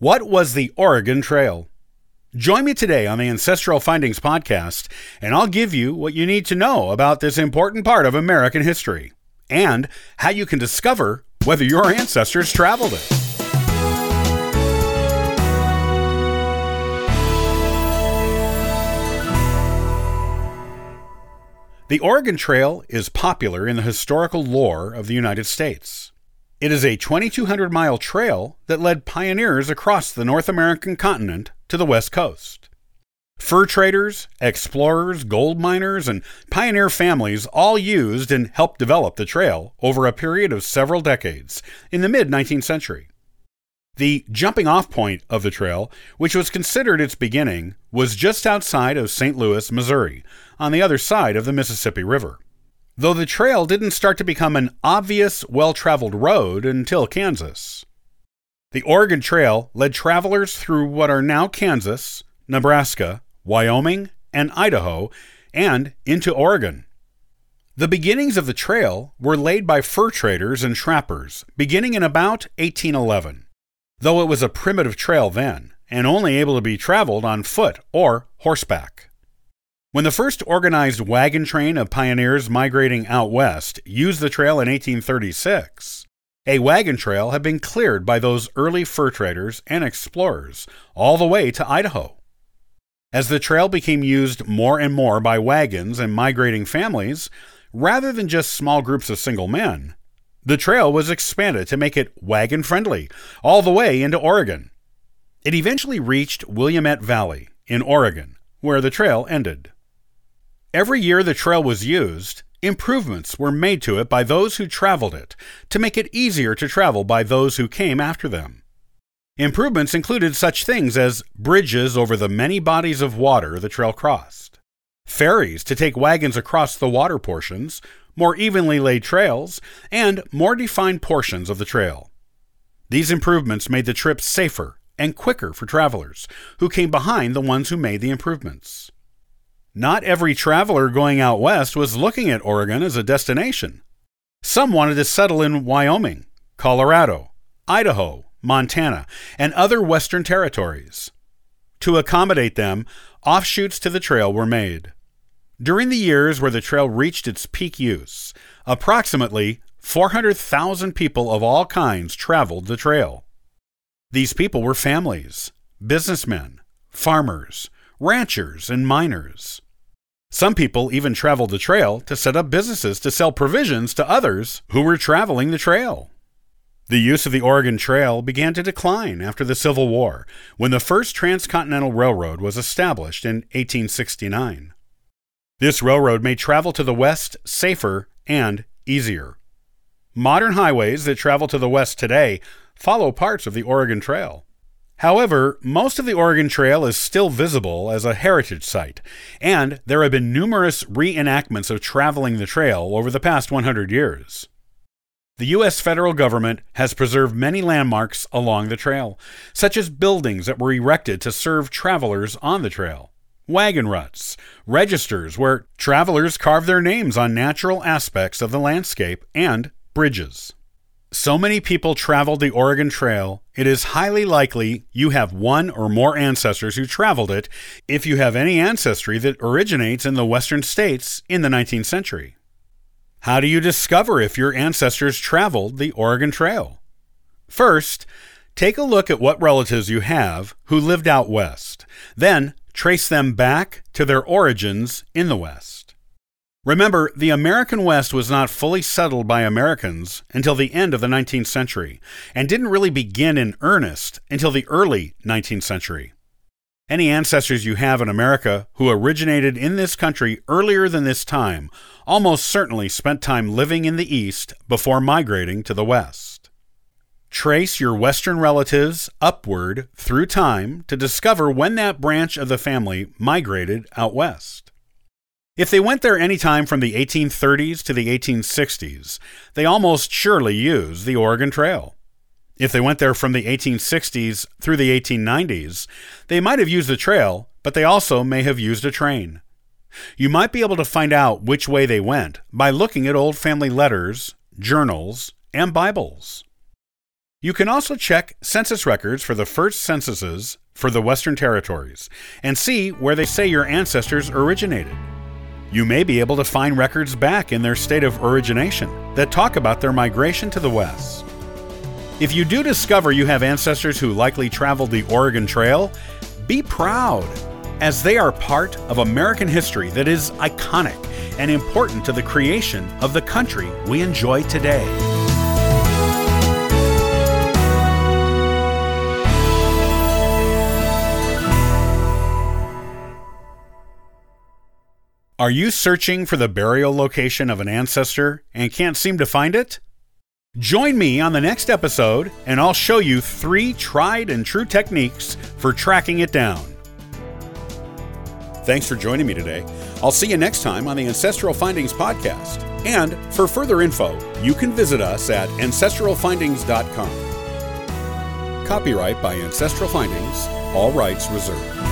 What was the Oregon Trail? Join me today on the Ancestral Findings podcast, and I'll give you what you need to know about this important part of American history and how you can discover whether your ancestors traveled it. The Oregon Trail is popular in the historical lore of the United States. It is a 2,200 mile trail that led pioneers across the North American continent to the West Coast. Fur traders, explorers, gold miners, and pioneer families all used and helped develop the trail over a period of several decades in the mid 19th century. The jumping off point of the trail, which was considered its beginning, was just outside of St. Louis, Missouri, on the other side of the Mississippi River. Though the trail didn't start to become an obvious, well traveled road until Kansas. The Oregon Trail led travelers through what are now Kansas, Nebraska, Wyoming, and Idaho, and into Oregon. The beginnings of the trail were laid by fur traders and trappers, beginning in about 1811, though it was a primitive trail then, and only able to be traveled on foot or horseback. When the first organized wagon train of pioneers migrating out west used the trail in 1836, a wagon trail had been cleared by those early fur traders and explorers all the way to Idaho. As the trail became used more and more by wagons and migrating families, rather than just small groups of single men, the trail was expanded to make it wagon friendly all the way into Oregon. It eventually reached Willamette Valley in Oregon, where the trail ended. Every year the trail was used, improvements were made to it by those who traveled it to make it easier to travel by those who came after them. Improvements included such things as bridges over the many bodies of water the trail crossed, ferries to take wagons across the water portions, more evenly laid trails, and more defined portions of the trail. These improvements made the trip safer and quicker for travelers who came behind the ones who made the improvements. Not every traveler going out west was looking at Oregon as a destination. Some wanted to settle in Wyoming, Colorado, Idaho, Montana, and other western territories. To accommodate them, offshoots to the trail were made. During the years where the trail reached its peak use, approximately 400,000 people of all kinds traveled the trail. These people were families, businessmen, farmers, ranchers, and miners. Some people even traveled the trail to set up businesses to sell provisions to others who were traveling the trail. The use of the Oregon Trail began to decline after the Civil War, when the first transcontinental railroad was established in 1869. This railroad made travel to the west safer and easier. Modern highways that travel to the west today follow parts of the Oregon Trail. However, most of the Oregon Trail is still visible as a heritage site, and there have been numerous reenactments of traveling the trail over the past 100 years. The U.S. federal government has preserved many landmarks along the trail, such as buildings that were erected to serve travelers on the trail, wagon ruts, registers where travelers carve their names on natural aspects of the landscape, and bridges. So many people traveled the Oregon Trail, it is highly likely you have one or more ancestors who traveled it if you have any ancestry that originates in the western states in the 19th century. How do you discover if your ancestors traveled the Oregon Trail? First, take a look at what relatives you have who lived out west. Then, trace them back to their origins in the West. Remember, the American West was not fully settled by Americans until the end of the 19th century, and didn't really begin in earnest until the early 19th century. Any ancestors you have in America who originated in this country earlier than this time almost certainly spent time living in the East before migrating to the West. Trace your Western relatives upward through time to discover when that branch of the family migrated out West. If they went there any time from the 1830s to the 1860s, they almost surely used the Oregon Trail. If they went there from the 1860s through the 1890s, they might have used the trail, but they also may have used a train. You might be able to find out which way they went by looking at old family letters, journals, and Bibles. You can also check census records for the first censuses for the Western Territories and see where they say your ancestors originated. You may be able to find records back in their state of origination that talk about their migration to the West. If you do discover you have ancestors who likely traveled the Oregon Trail, be proud, as they are part of American history that is iconic and important to the creation of the country we enjoy today. Are you searching for the burial location of an ancestor and can't seem to find it? Join me on the next episode, and I'll show you three tried and true techniques for tracking it down. Thanks for joining me today. I'll see you next time on the Ancestral Findings Podcast. And for further info, you can visit us at ancestralfindings.com. Copyright by Ancestral Findings, all rights reserved.